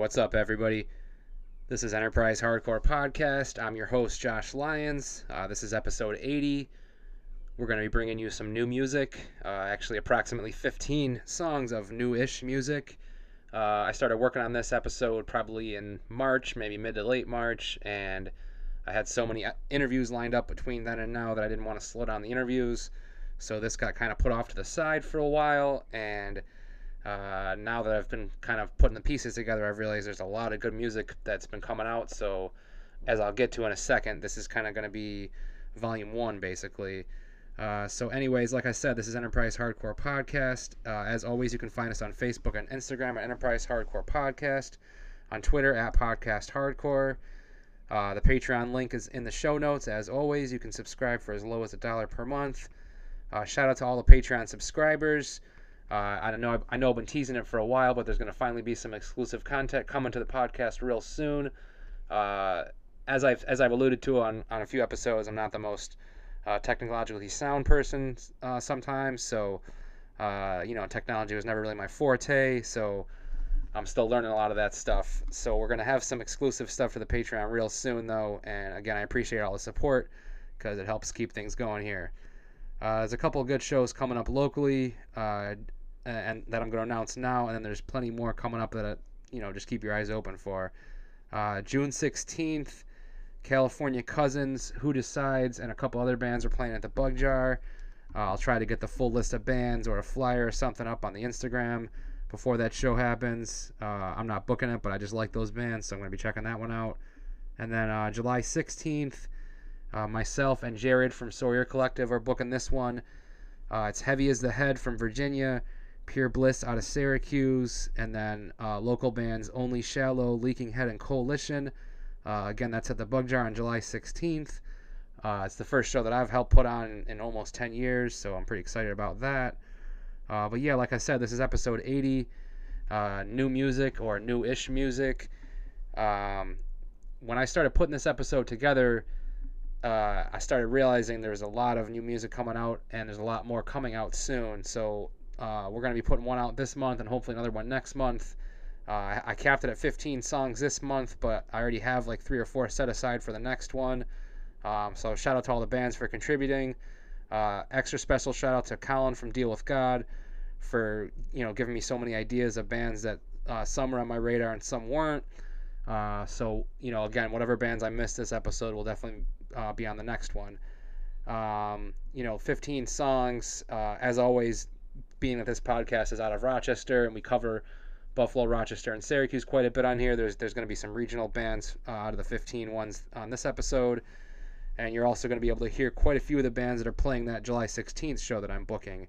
what's up, everybody? This is Enterprise Hardcore Podcast. I'm your host, Josh Lyons. Uh, this is episode 80. We're going to be bringing you some new music, uh, actually, approximately 15 songs of new ish music. Uh, I started working on this episode probably in March, maybe mid to late March, and I had so many uh, interviews lined up between then and now that I didn't want to slow down the interviews. So this got kind of put off to the side for a while, and uh, now that I've been kind of putting the pieces together, I've realized there's a lot of good music that's been coming out. So, as I'll get to in a second, this is kind of going to be volume one, basically. Uh, so, anyways, like I said, this is Enterprise Hardcore Podcast. Uh, as always, you can find us on Facebook and Instagram at Enterprise Hardcore Podcast, on Twitter at Podcast Hardcore. Uh, the Patreon link is in the show notes. As always, you can subscribe for as low as a dollar per month. Uh, shout out to all the Patreon subscribers. Uh, I don't know. I know I've been teasing it for a while, but there's going to finally be some exclusive content coming to the podcast real soon. Uh, as I've as I've alluded to on on a few episodes, I'm not the most uh, technologically sound person uh, sometimes, so uh, you know, technology was never really my forte. So I'm still learning a lot of that stuff. So we're gonna have some exclusive stuff for the Patreon real soon, though. And again, I appreciate all the support because it helps keep things going here. Uh, there's a couple of good shows coming up locally. Uh, and that I'm going to announce now, and then there's plenty more coming up that uh, you know just keep your eyes open for. Uh, June 16th, California Cousins, Who Decides, and a couple other bands are playing at the Bug Jar. Uh, I'll try to get the full list of bands or a flyer or something up on the Instagram before that show happens. Uh, I'm not booking it, but I just like those bands, so I'm going to be checking that one out. And then uh, July 16th, uh, myself and Jared from Sawyer Collective are booking this one. it's Heavy as the Head from Virginia. Pure Bliss out of Syracuse, and then uh, local bands Only Shallow, Leaking Head, and Coalition. Uh, again, that's at the Bug Jar on July 16th. Uh, it's the first show that I've helped put on in, in almost 10 years, so I'm pretty excited about that. Uh, but yeah, like I said, this is episode 80. Uh, new music or new ish music. Um, when I started putting this episode together, uh, I started realizing there's a lot of new music coming out, and there's a lot more coming out soon. So uh, we're going to be putting one out this month and hopefully another one next month. Uh, I, I capped it at 15 songs this month, but I already have like three or four set aside for the next one. Um, so shout out to all the bands for contributing. Uh, extra special shout out to Colin from Deal with God for you know giving me so many ideas of bands that uh, some were on my radar and some weren't. Uh, so you know again, whatever bands I missed this episode will definitely uh, be on the next one. Um, you know, 15 songs. Uh, as always, being that this podcast is out of Rochester and we cover Buffalo, Rochester, and Syracuse quite a bit on here. There's there's going to be some regional bands uh, out of the 15 ones on this episode, and you're also going to be able to hear quite a few of the bands that are playing that July 16th show that I'm booking.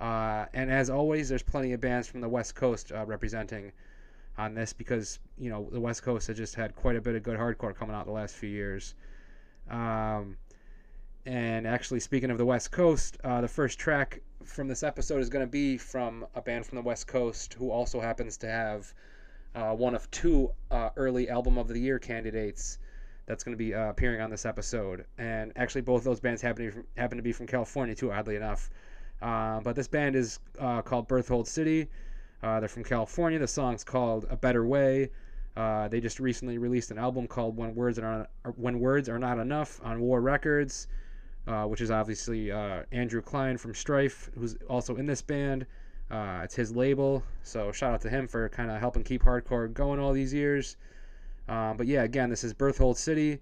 Uh, and as always, there's plenty of bands from the West Coast uh, representing on this because you know the West Coast has just had quite a bit of good hardcore coming out the last few years. Um, and actually, speaking of the West Coast, uh, the first track from this episode is going to be from a band from the West Coast who also happens to have uh, one of two uh, early Album of the Year candidates that's going to be uh, appearing on this episode. And actually, both those bands happen to, be, happen to be from California, too, oddly enough. Uh, but this band is uh, called Berthold City. they're from California. The song's called A Better Way. they just recently released an album called When Words Are Not, when Words Are Not Enough on War Records uh, which is obviously uh, Andrew Kline from Strife, who's also in this band. Uh, it's his label, so shout out to him for kind of helping keep hardcore going all these years. Um, but yeah, again, this is Berthold City,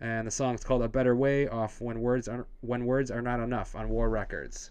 and the song's called "A Better Way" off "When Words Are When Words Are Not Enough" on War Records.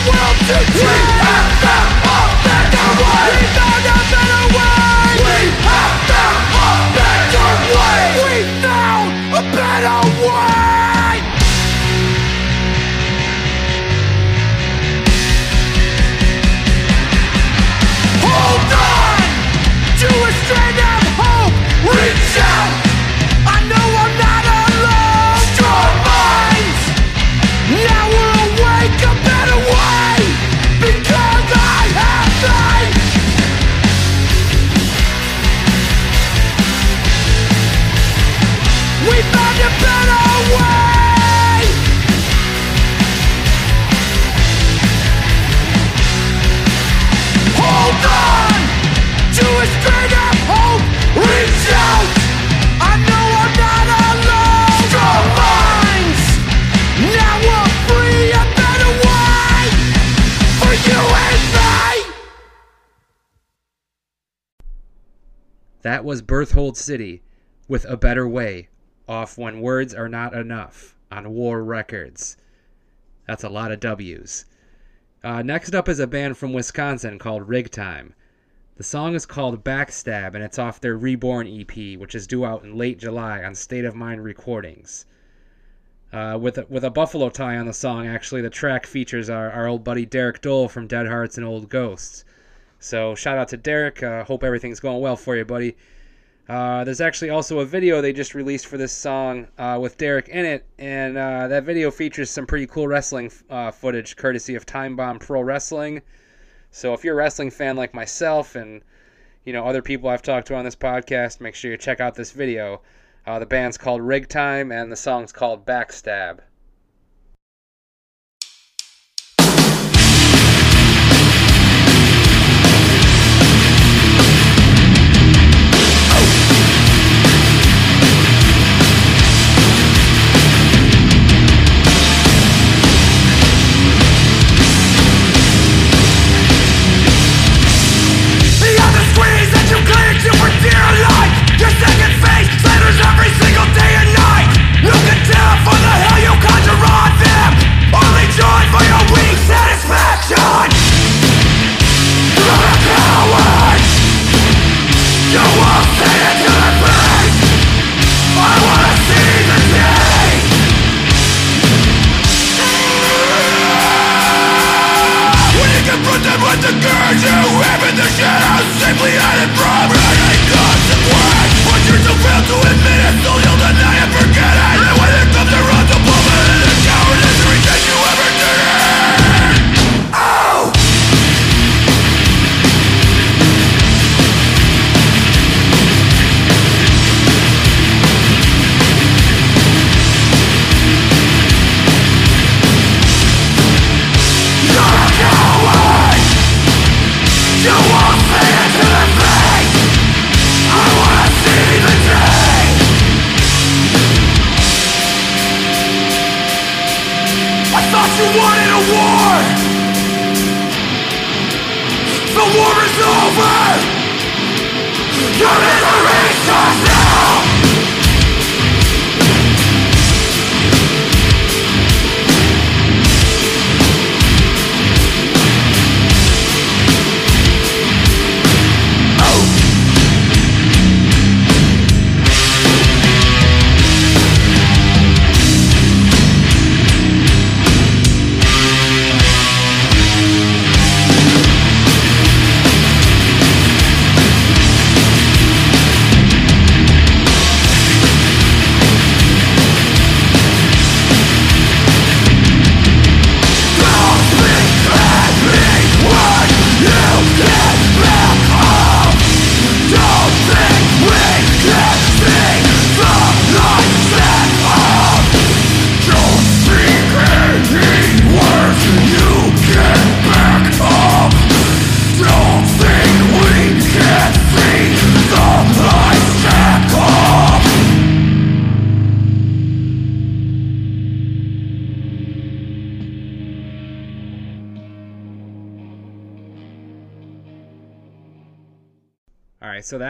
We have found That was Berthold City with A Better Way off When Words Are Not Enough on War Records. That's a lot of W's. Uh, next up is a band from Wisconsin called Rig Time. The song is called Backstab and it's off their Reborn EP, which is due out in late July on State of Mind Recordings. Uh, with a, with a buffalo tie on the song. Actually, the track features our, our old buddy Derek Dole from Dead Hearts and Old Ghosts. So shout out to Derek. Uh, hope everything's going well for you, buddy. Uh, there's actually also a video they just released for this song uh, with Derek in it, and uh, that video features some pretty cool wrestling uh, footage, courtesy of Time Bomb Pro Wrestling. So if you're a wrestling fan like myself and you know other people I've talked to on this podcast, make sure you check out this video. Uh, the band's called Rig Time, and the song's called Backstab.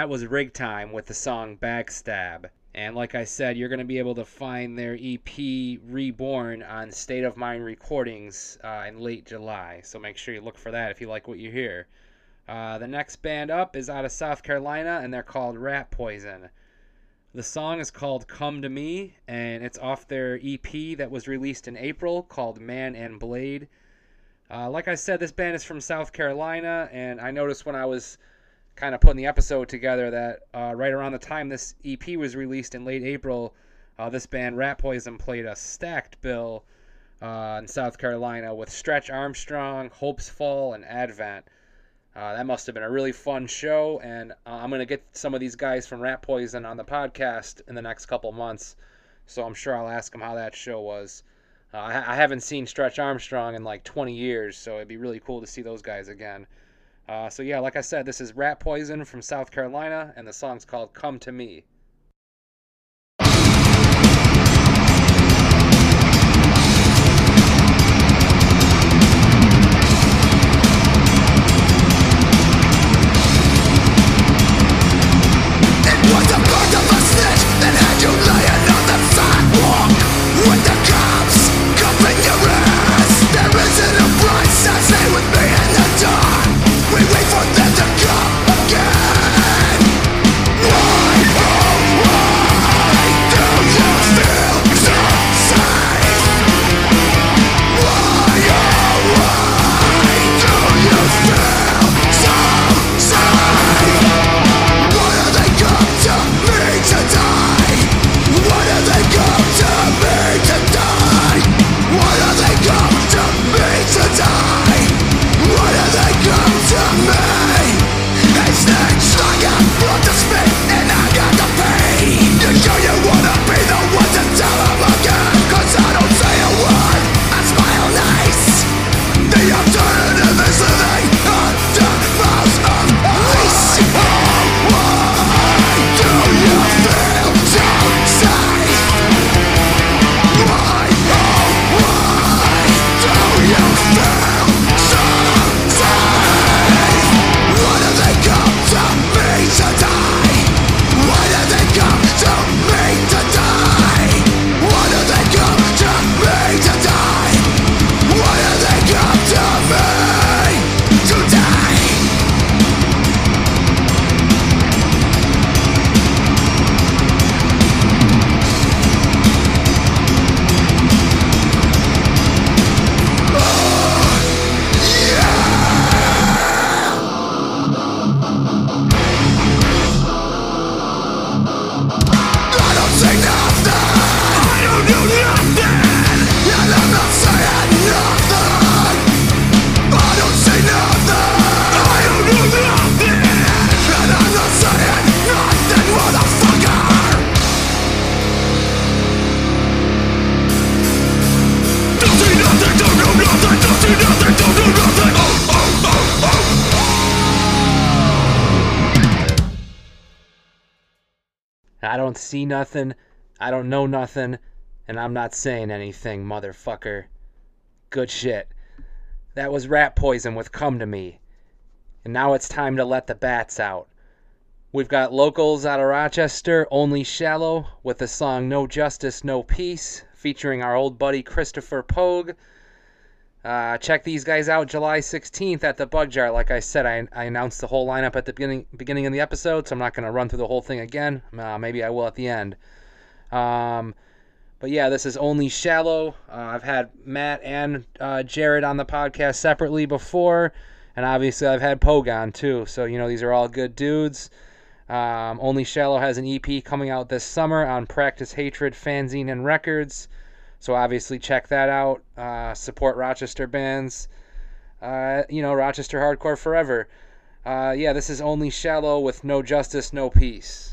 That was Rig Time with the song Backstab. And like I said, you're going to be able to find their EP Reborn on State of Mind Recordings uh, in late July. So make sure you look for that if you like what you hear. Uh, the next band up is out of South Carolina, and they're called Rat Poison. The song is called Come to Me, and it's off their EP that was released in April called Man and Blade. Uh, like I said, this band is from South Carolina, and I noticed when I was kind of putting the episode together that uh, right around the time this EP was released in late April, uh, this band Rat Poison played a stacked bill uh, in South Carolina with Stretch Armstrong, Hopesfall, and Advent. Uh, that must have been a really fun show, and uh, I'm going to get some of these guys from Rat Poison on the podcast in the next couple months, so I'm sure I'll ask them how that show was. Uh, I, I haven't seen Stretch Armstrong in like 20 years, so it'd be really cool to see those guys again. Uh, so yeah, like I said, this is Rat Poison from South Carolina, and the song's called "Come to Me." See nothing, I don't know nothing, and I'm not saying anything, motherfucker. Good shit. That was rat poison with Come to Me. And now it's time to let the bats out. We've got locals out of Rochester, Only Shallow, with the song No Justice, No Peace, featuring our old buddy Christopher Pogue. Uh, check these guys out July 16th at the Bug Jar. Like I said, I, I announced the whole lineup at the beginning beginning of the episode, so I'm not going to run through the whole thing again. Uh, maybe I will at the end. Um, but yeah, this is only shallow. Uh, I've had Matt and uh, Jared on the podcast separately before, and obviously I've had Pogue on too. So you know these are all good dudes. Um, only Shallow has an EP coming out this summer on Practice Hatred Fanzine and Records. So obviously check that out. Uh, support Rochester bands. Uh, you know, Rochester hardcore forever. Uh, yeah, this is only shallow with no justice, no peace.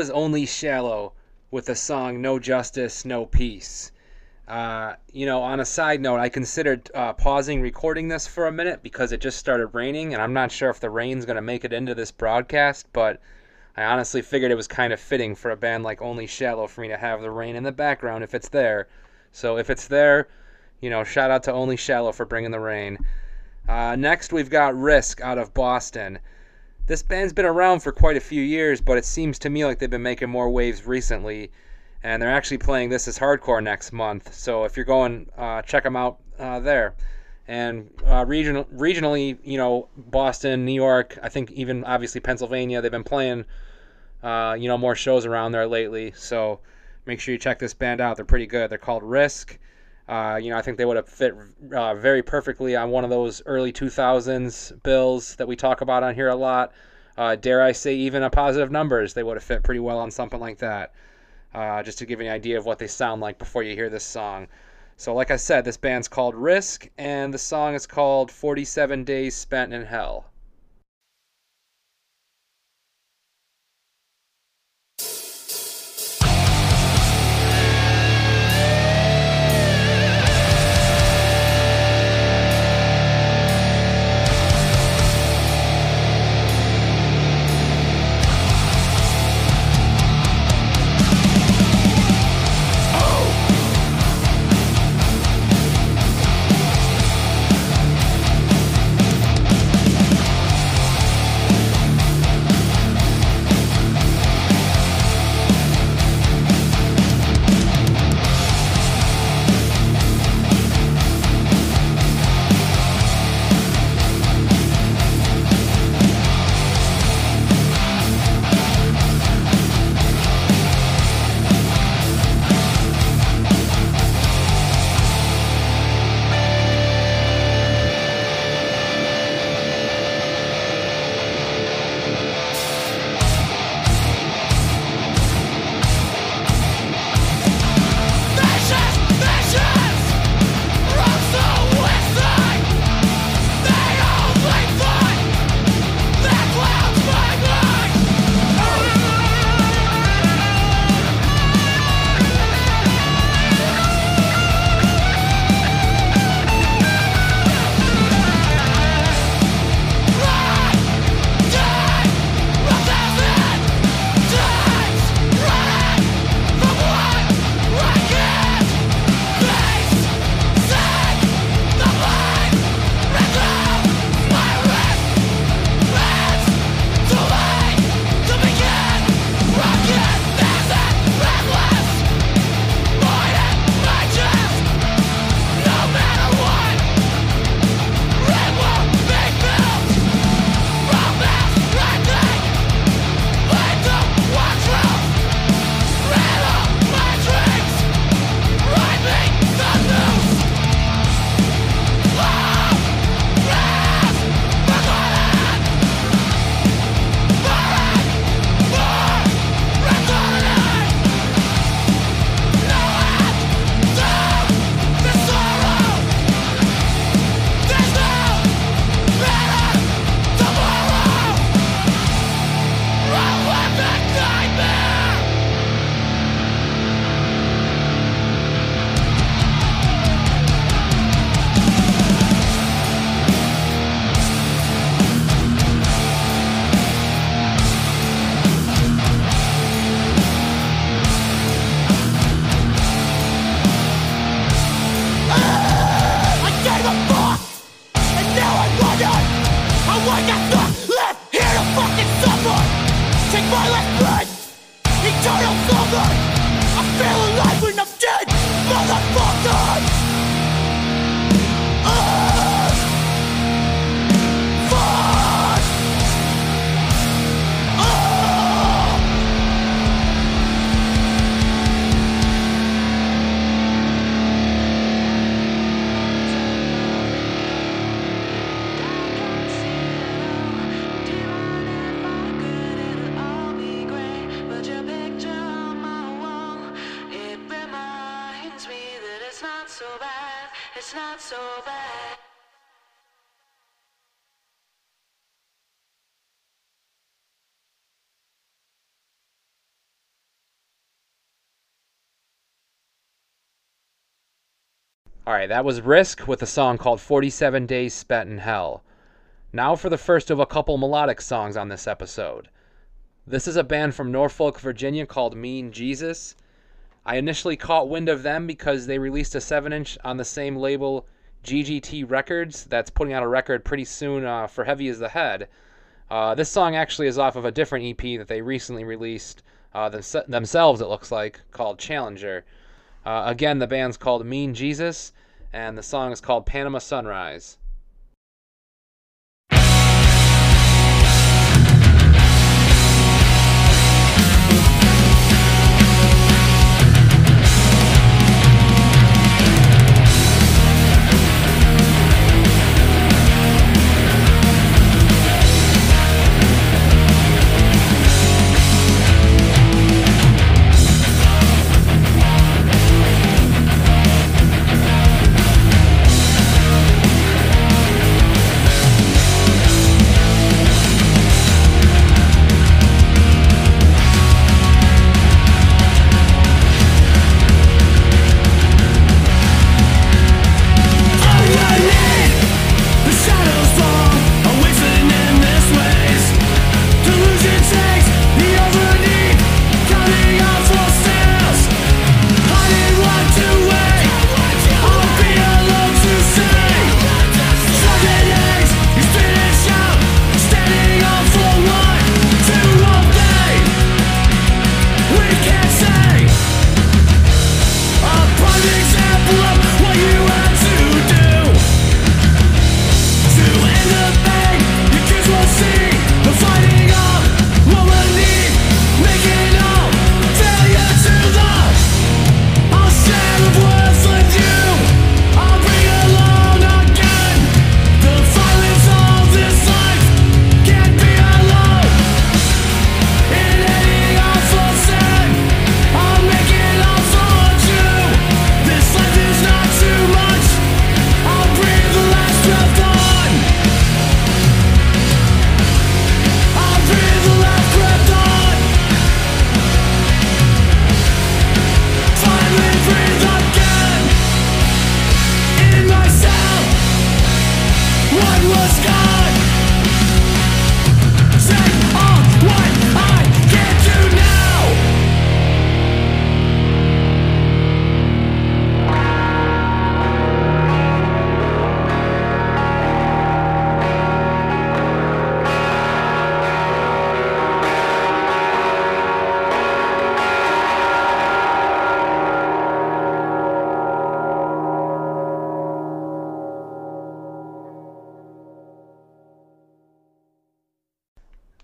Was only shallow with the song No Justice, No Peace. Uh, you know, on a side note, I considered uh, pausing recording this for a minute because it just started raining, and I'm not sure if the rain's going to make it into this broadcast, but I honestly figured it was kind of fitting for a band like Only Shallow for me to have the rain in the background if it's there. So if it's there, you know, shout out to Only Shallow for bringing the rain. Uh, next, we've got Risk out of Boston. This band's been around for quite a few years, but it seems to me like they've been making more waves recently. And they're actually playing This Is Hardcore next month. So if you're going, uh, check them out uh, there. And uh, regional, regionally, you know, Boston, New York, I think even obviously Pennsylvania, they've been playing, uh, you know, more shows around there lately. So make sure you check this band out. They're pretty good. They're called Risk. Uh, you know, I think they would have fit uh, very perfectly on one of those early 2000s bills that we talk about on here a lot. Uh, dare I say, even a positive numbers, they would have fit pretty well on something like that. uh, just to give you an idea of what they sound like before you hear this song. So, like I said, this band's called Risk, and the song is called 47 Days Spent in Hell. That was Risk with a song called 47 Days Spent in Hell. Now for the first of a couple melodic songs on this episode. This is a band from Norfolk, Virginia called Mean Jesus. I initially caught wind of them because they released a 7 inch on the same label, GGT Records, that's putting out a record pretty soon uh, for Heavy as the Head. Uh, this song actually is off of a different EP that they recently released uh, themselves, it looks like, called Challenger. Uh, again, the band's called Mean Jesus, and the song is called Panama Sunrise.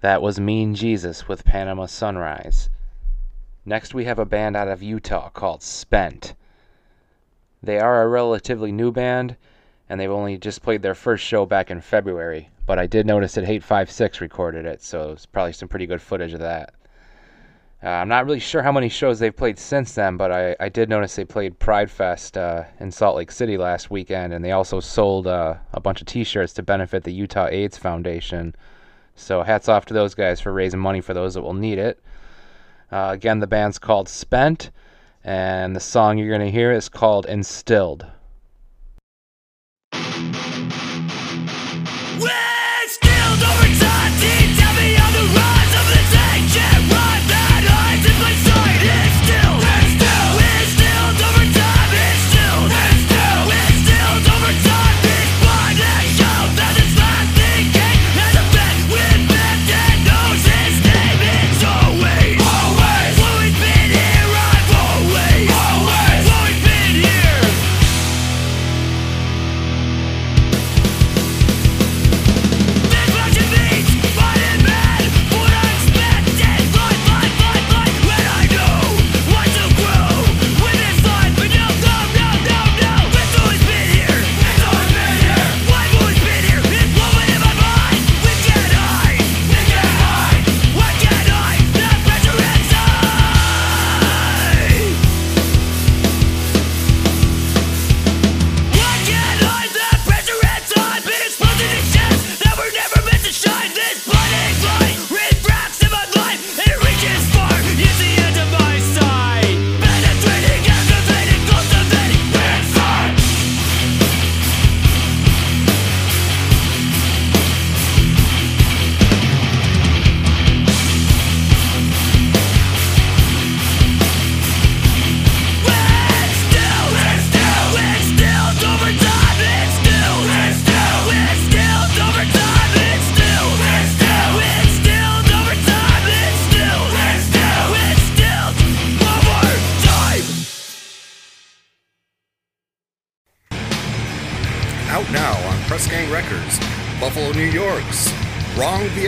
That was Mean Jesus with Panama Sunrise. Next, we have a band out of Utah called Spent. They are a relatively new band, and they've only just played their first show back in February, but I did notice that Hate5six recorded it, so it's probably some pretty good footage of that. Uh, I'm not really sure how many shows they've played since then, but I, I did notice they played Pride Fest uh, in Salt Lake City last weekend, and they also sold uh, a bunch of t shirts to benefit the Utah AIDS Foundation. So hats off to those guys for raising money for those that will need it. Uh, again, the band's called Spent, and the song you're going to hear is called Instilled.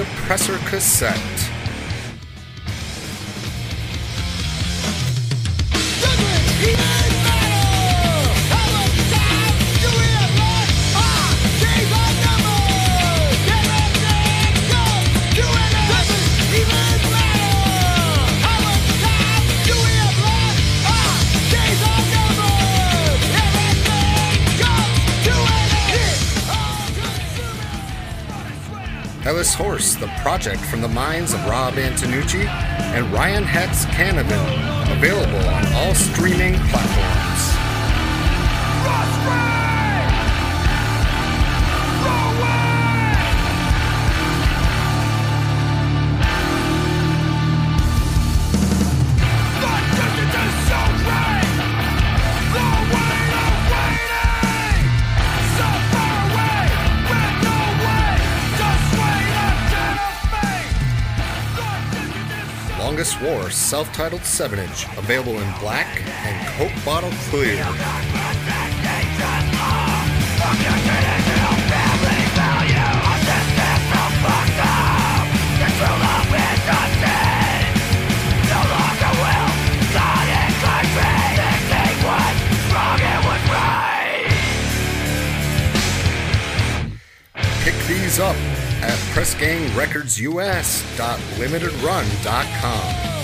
Oppressor cassette. Headless Horse, the project from the minds of Rob Antonucci and Ryan Hetz Canavan, available on all streaming platforms. War self titled 7 inch, available in black and Coke bottle clear. Pick these up at PressGangRecordsUS.limitedrun.com.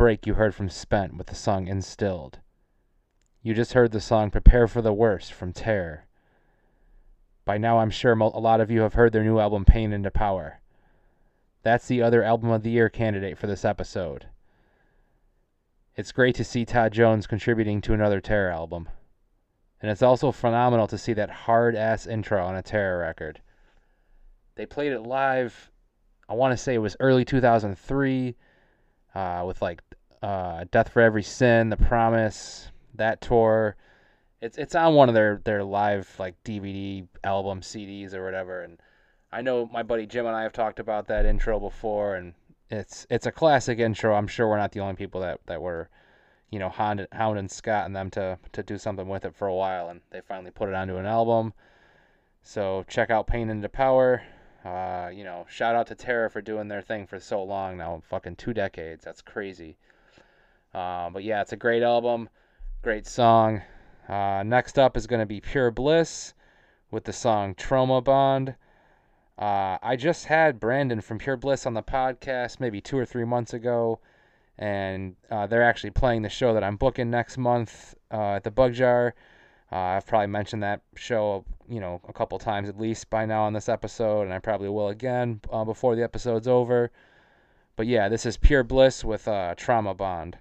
break, you heard from Spent with the song Instilled. You just heard the song Prepare for the Worst from Terror. By now, I'm sure a lot of you have heard their new album Pain into Power. That's the other Album of the Year candidate for this episode. It's great to see Todd Jones contributing to another Terror album. And it's also phenomenal to see that hard ass intro on a Terror record. They played it live, I want to say it was early 2003, uh, with like uh, Death for Every Sin, The Promise, that tour. It's it's on one of their, their live like DVD album CDs or whatever. And I know my buddy Jim and I have talked about that intro before, and it's it's a classic intro. I'm sure we're not the only people that, that were, you know, hounding, hounding Scott and them to to do something with it for a while, and they finally put it onto an album. So check out Pain into Power. Uh, you know, shout out to Terror for doing their thing for so long now, fucking two decades. That's crazy. Uh, but yeah, it's a great album, great song. Uh, next up is going to be Pure Bliss with the song Trauma Bond. Uh, I just had Brandon from Pure Bliss on the podcast maybe two or three months ago, and uh, they're actually playing the show that I'm booking next month uh, at the Bug Jar. Uh, I've probably mentioned that show, you know, a couple times at least by now on this episode, and I probably will again uh, before the episode's over. But yeah, this is Pure Bliss with uh, Trauma Bond.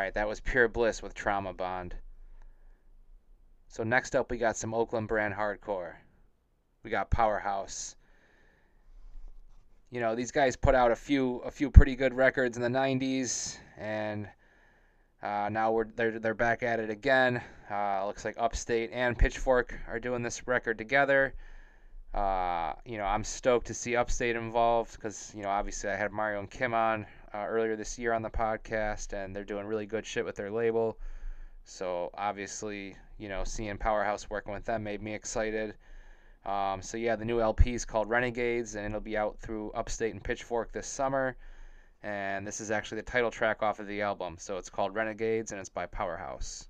Right, that was pure Bliss with Trauma Bond. So next up we got some Oakland brand hardcore. We got Powerhouse. You know, these guys put out a few a few pretty good records in the 90s and uh, now we're they're they're back at it again. Uh, looks like Upstate and Pitchfork are doing this record together. Uh, you know, I'm stoked to see Upstate involved because you know obviously I had Mario and Kim on uh, earlier this year on the podcast, and they're doing really good shit with their label. So obviously, you know, seeing Powerhouse working with them made me excited. Um, so yeah, the new LP is called Renegades, and it'll be out through Upstate and Pitchfork this summer. And this is actually the title track off of the album. So it's called Renegades, and it's by Powerhouse.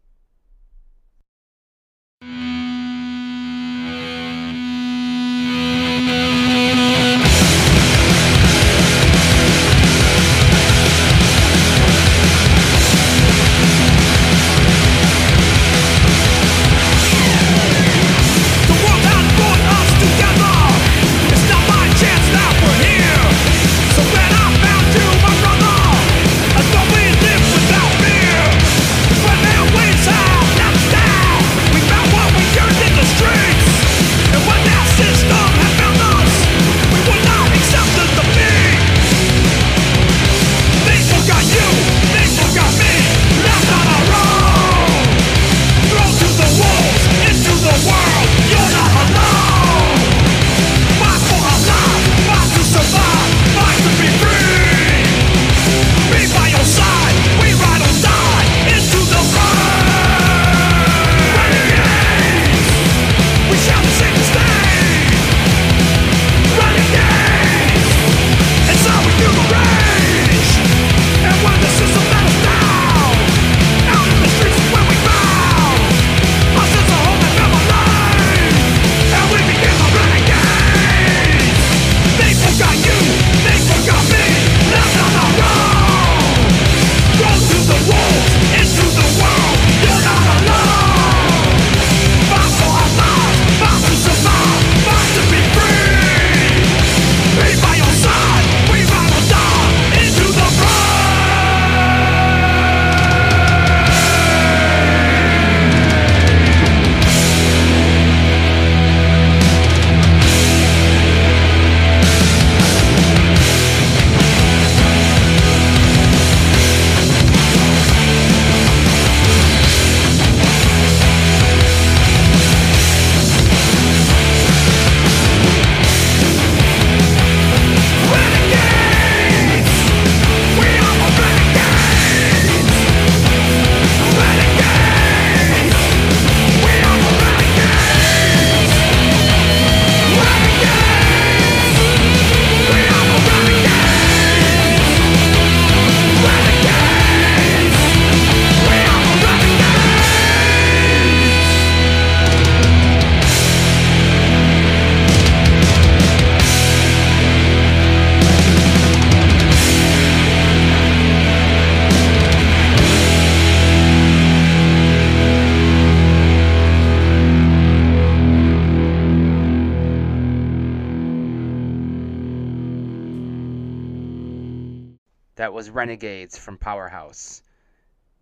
That was Renegades from Powerhouse.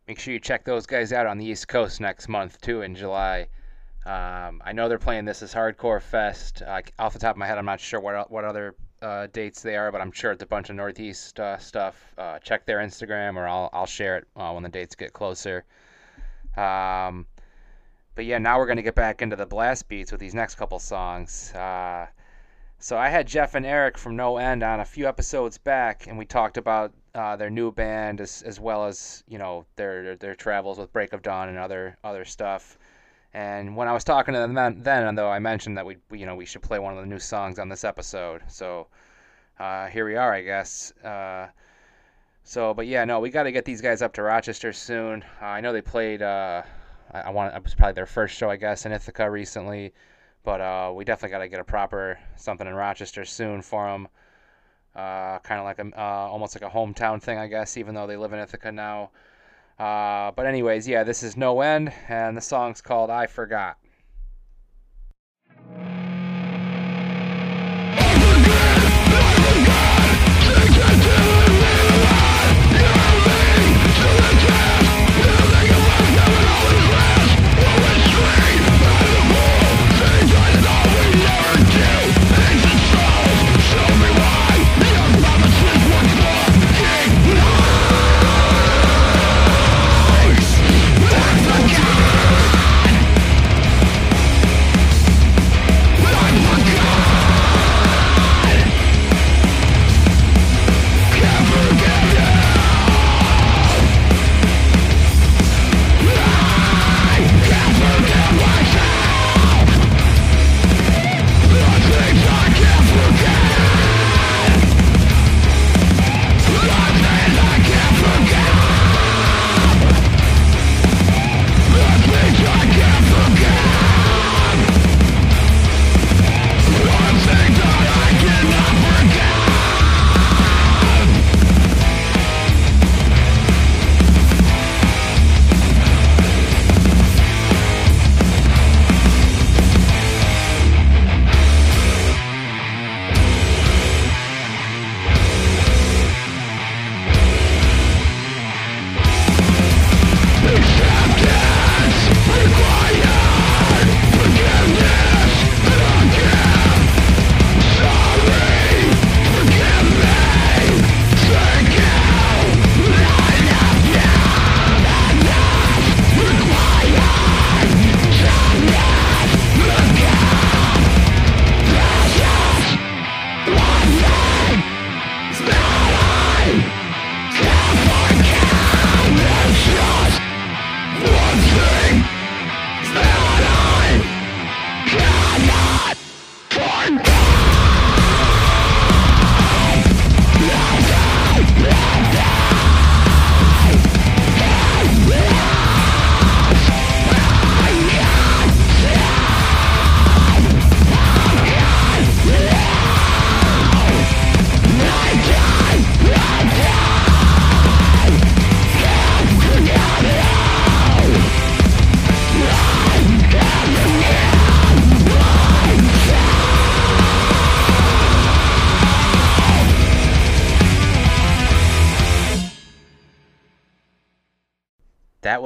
Make sure you check those guys out on the East Coast next month, too, in July. Um, I know they're playing This Is Hardcore Fest. Uh, off the top of my head, I'm not sure what, what other uh, dates they are, but I'm sure it's a bunch of Northeast uh, stuff. Uh, check their Instagram, or I'll, I'll share it uh, when the dates get closer. Um, but yeah, now we're going to get back into the blast beats with these next couple songs. Uh, so I had Jeff and Eric from No End on a few episodes back, and we talked about uh, their new band as, as well as you know their their travels with Break of Dawn and other other stuff. And when I was talking to them then, though, I mentioned that we you know we should play one of the new songs on this episode. So uh, here we are, I guess. Uh, so, but yeah, no, we got to get these guys up to Rochester soon. Uh, I know they played. Uh, I, I want it was probably their first show, I guess, in Ithaca recently. But uh, we definitely got to get a proper something in Rochester soon for them. Uh, kind of like a, uh, almost like a hometown thing, I guess, even though they live in Ithaca now. Uh, but anyways, yeah, this is No End, and the song's called I Forgot.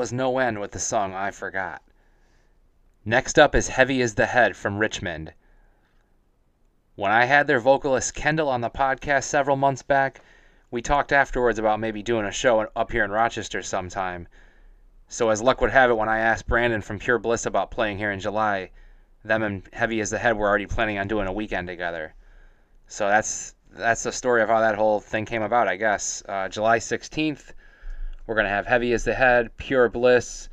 Was No End with the song I Forgot. Next up is Heavy as the Head from Richmond. When I had their vocalist Kendall on the podcast several months back, we talked afterwards about maybe doing a show up here in Rochester sometime. So, as luck would have it, when I asked Brandon from Pure Bliss about playing here in July, them and Heavy as the Head were already planning on doing a weekend together. So that's that's the story of how that whole thing came about, I guess. Uh, July 16th, we're gonna have heavy as the head, pure bliss,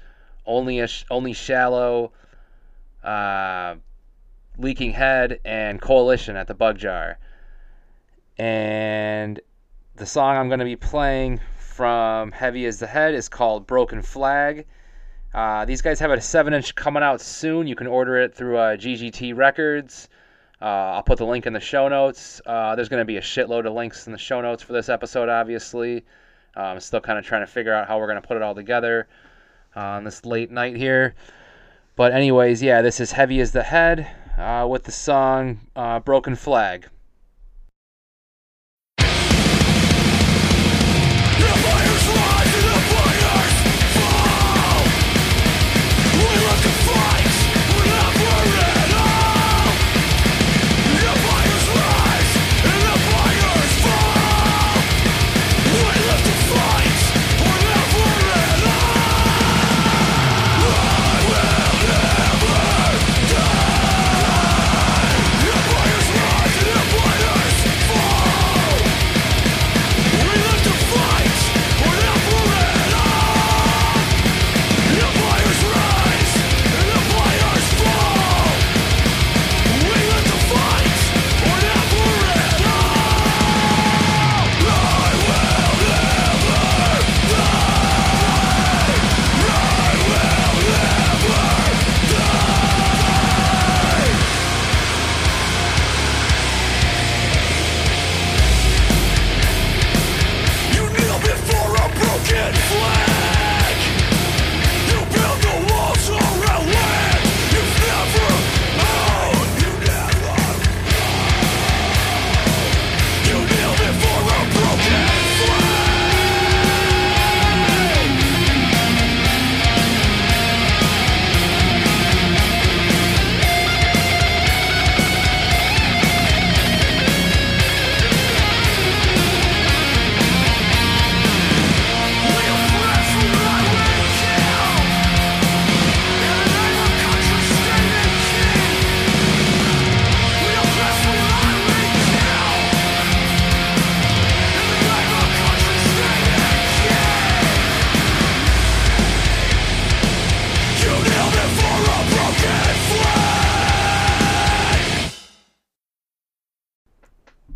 only sh- only shallow, uh, leaking head, and coalition at the Bug Jar. And the song I'm gonna be playing from Heavy as the Head is called Broken Flag. Uh, these guys have a 7 inch coming out soon. You can order it through uh, GGT Records. Uh, I'll put the link in the show notes. Uh, there's going to be a shitload of links in the show notes for this episode, obviously. I'm um, still kind of trying to figure out how we're going to put it all together on this late night here. But, anyways, yeah, this is Heavy as the Head uh, with the song uh, Broken Flag.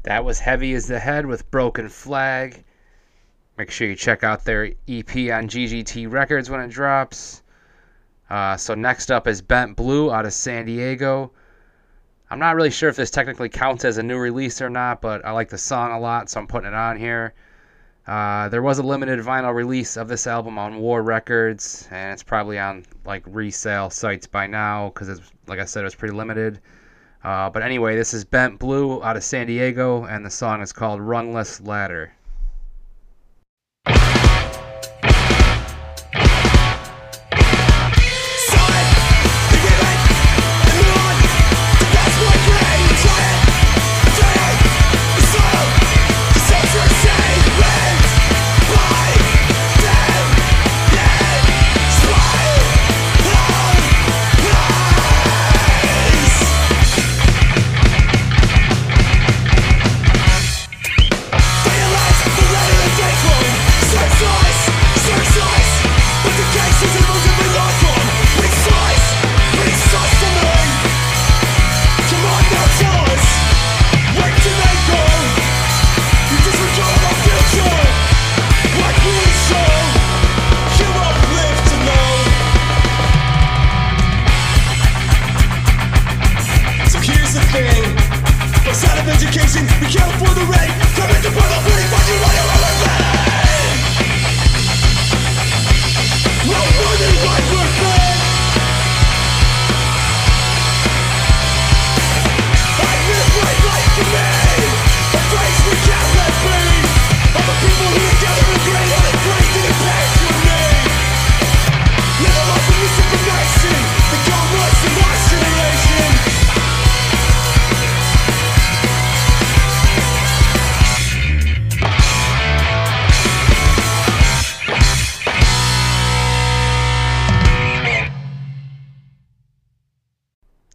That was Heavy as the Head with Broken Flag. Make sure you check out their EP on GGT Records when it drops. Uh, so next up is Bent Blue out of San Diego. I'm not really sure if this technically counts as a new release or not, but I like the song a lot, so I'm putting it on here. Uh, there was a limited vinyl release of this album on War Records, and it's probably on like resale sites by now because like I said, it was pretty limited. Uh, but anyway, this is Bent Blue out of San Diego, and the song is called Rungless Ladder.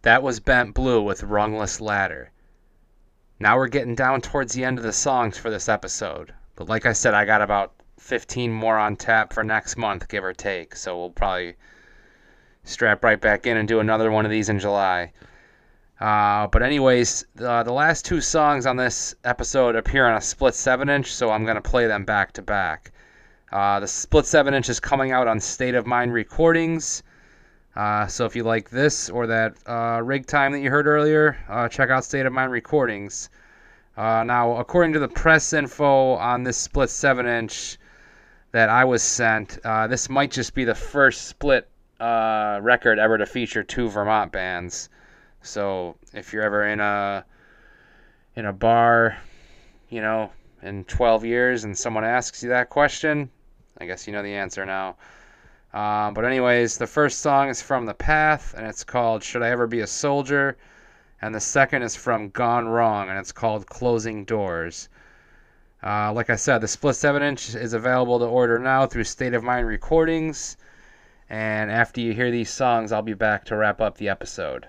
That was Bent Blue with Rungless Ladder. Now we're getting down towards the end of the songs for this episode. But like I said, I got about 15 more on tap for next month, give or take. So we'll probably strap right back in and do another one of these in July. Uh, but anyways, the, last two songs on this episode appear on a split 7 inch, so I'm going to play them back to back. Uh, the split 7 inch is coming out on State of Mind Recordings. Uh, so if you like this or that uh, rig time that you heard earlier, uh, check out State of Mind Recordings. Uh, now, according to the press info on this split 7 inch that I was sent, uh, this might just be the first split uh, record ever to feature two Vermont bands. So if you're ever in a in a bar, you know, in 12 years and someone asks you that question, I guess you know the answer now. Um, but anyways, the first song is from The Path, and it's called "Should I Ever Be a Soldier," and the second is from Gone Wrong, and it's called "Closing Doors." Uh, like I said, the split 7 inch is available to order now through State of Mind Recordings. And after you hear these songs, I'll be back to wrap up the episode.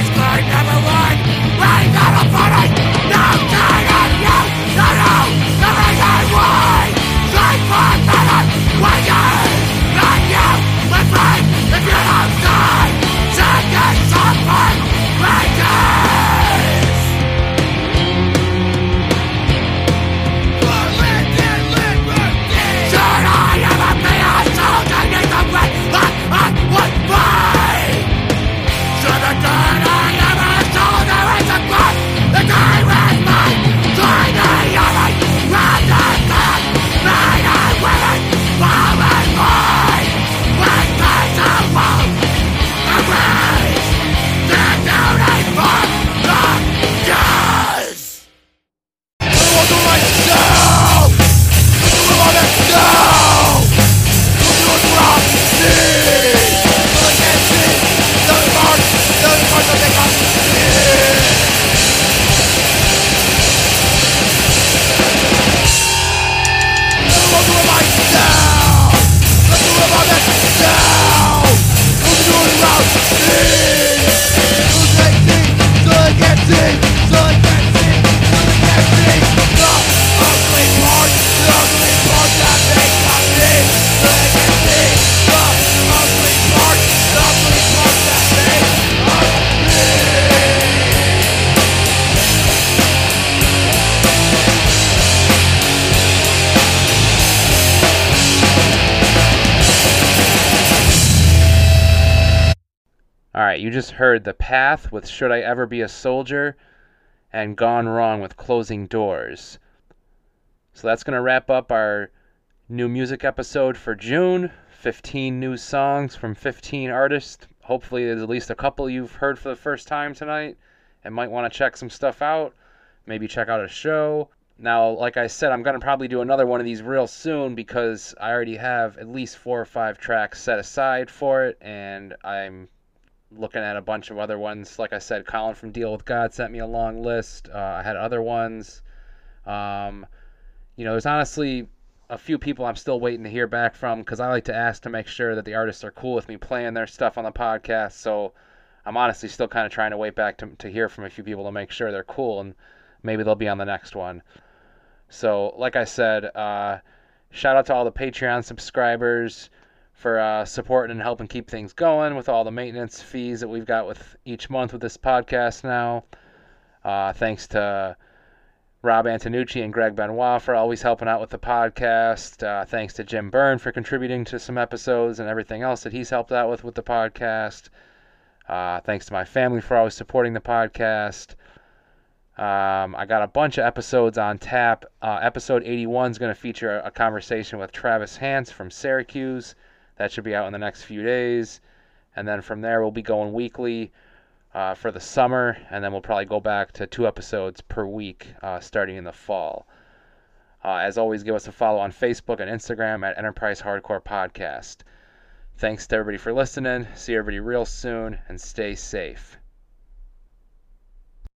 Hostile, fleas, glory heard The Path with Should I Ever Be a Soldier and Gone Wrong with Closing Doors. So that's going to wrap up our new music episode for June. 15 new songs from 15 artists. Hopefully, there's at least a couple you've heard for the first time tonight and might want to check some stuff out. Maybe check out a show. Now, like I said, I'm going to probably do another one of these real soon because I already have at least four or five tracks set aside for it, and I'm looking at a bunch of other ones. Like I said, Colin from Deal with God sent me a long list. Uh, I had other ones. Um, you know, there's honestly a few people I'm still waiting to hear back from because I like to ask to make sure that the artists are cool with me playing their stuff on the podcast. So I'm honestly still kind of trying to wait back to, to hear from a few people to make sure they're cool and maybe they'll be on the next one. So, like I said, uh, shout out to all the Patreon subscribers for uh, supporting and helping keep things going with all the maintenance fees that we've got with each month with this podcast now. Uh, thanks to Rob Antonucci and Greg Benoit for always helping out with the podcast. Uh, thanks to Jim Byrne for contributing to some episodes and everything else that he's helped out with with the podcast. Uh, thanks to my family for always supporting the podcast. Um, I got a bunch of episodes on tap. Uh, episode 81 is going to feature a, a conversation with Travis Hance from Syracuse. That should be out in the next few days. And then from there, we'll be going weekly uh, for the summer. And then we'll probably go back to two episodes per week uh, starting in the fall. Uh, as always, give us a follow on Facebook and Instagram at Enterprise Hardcore Podcast. Thanks to everybody for listening. See everybody real soon and stay safe.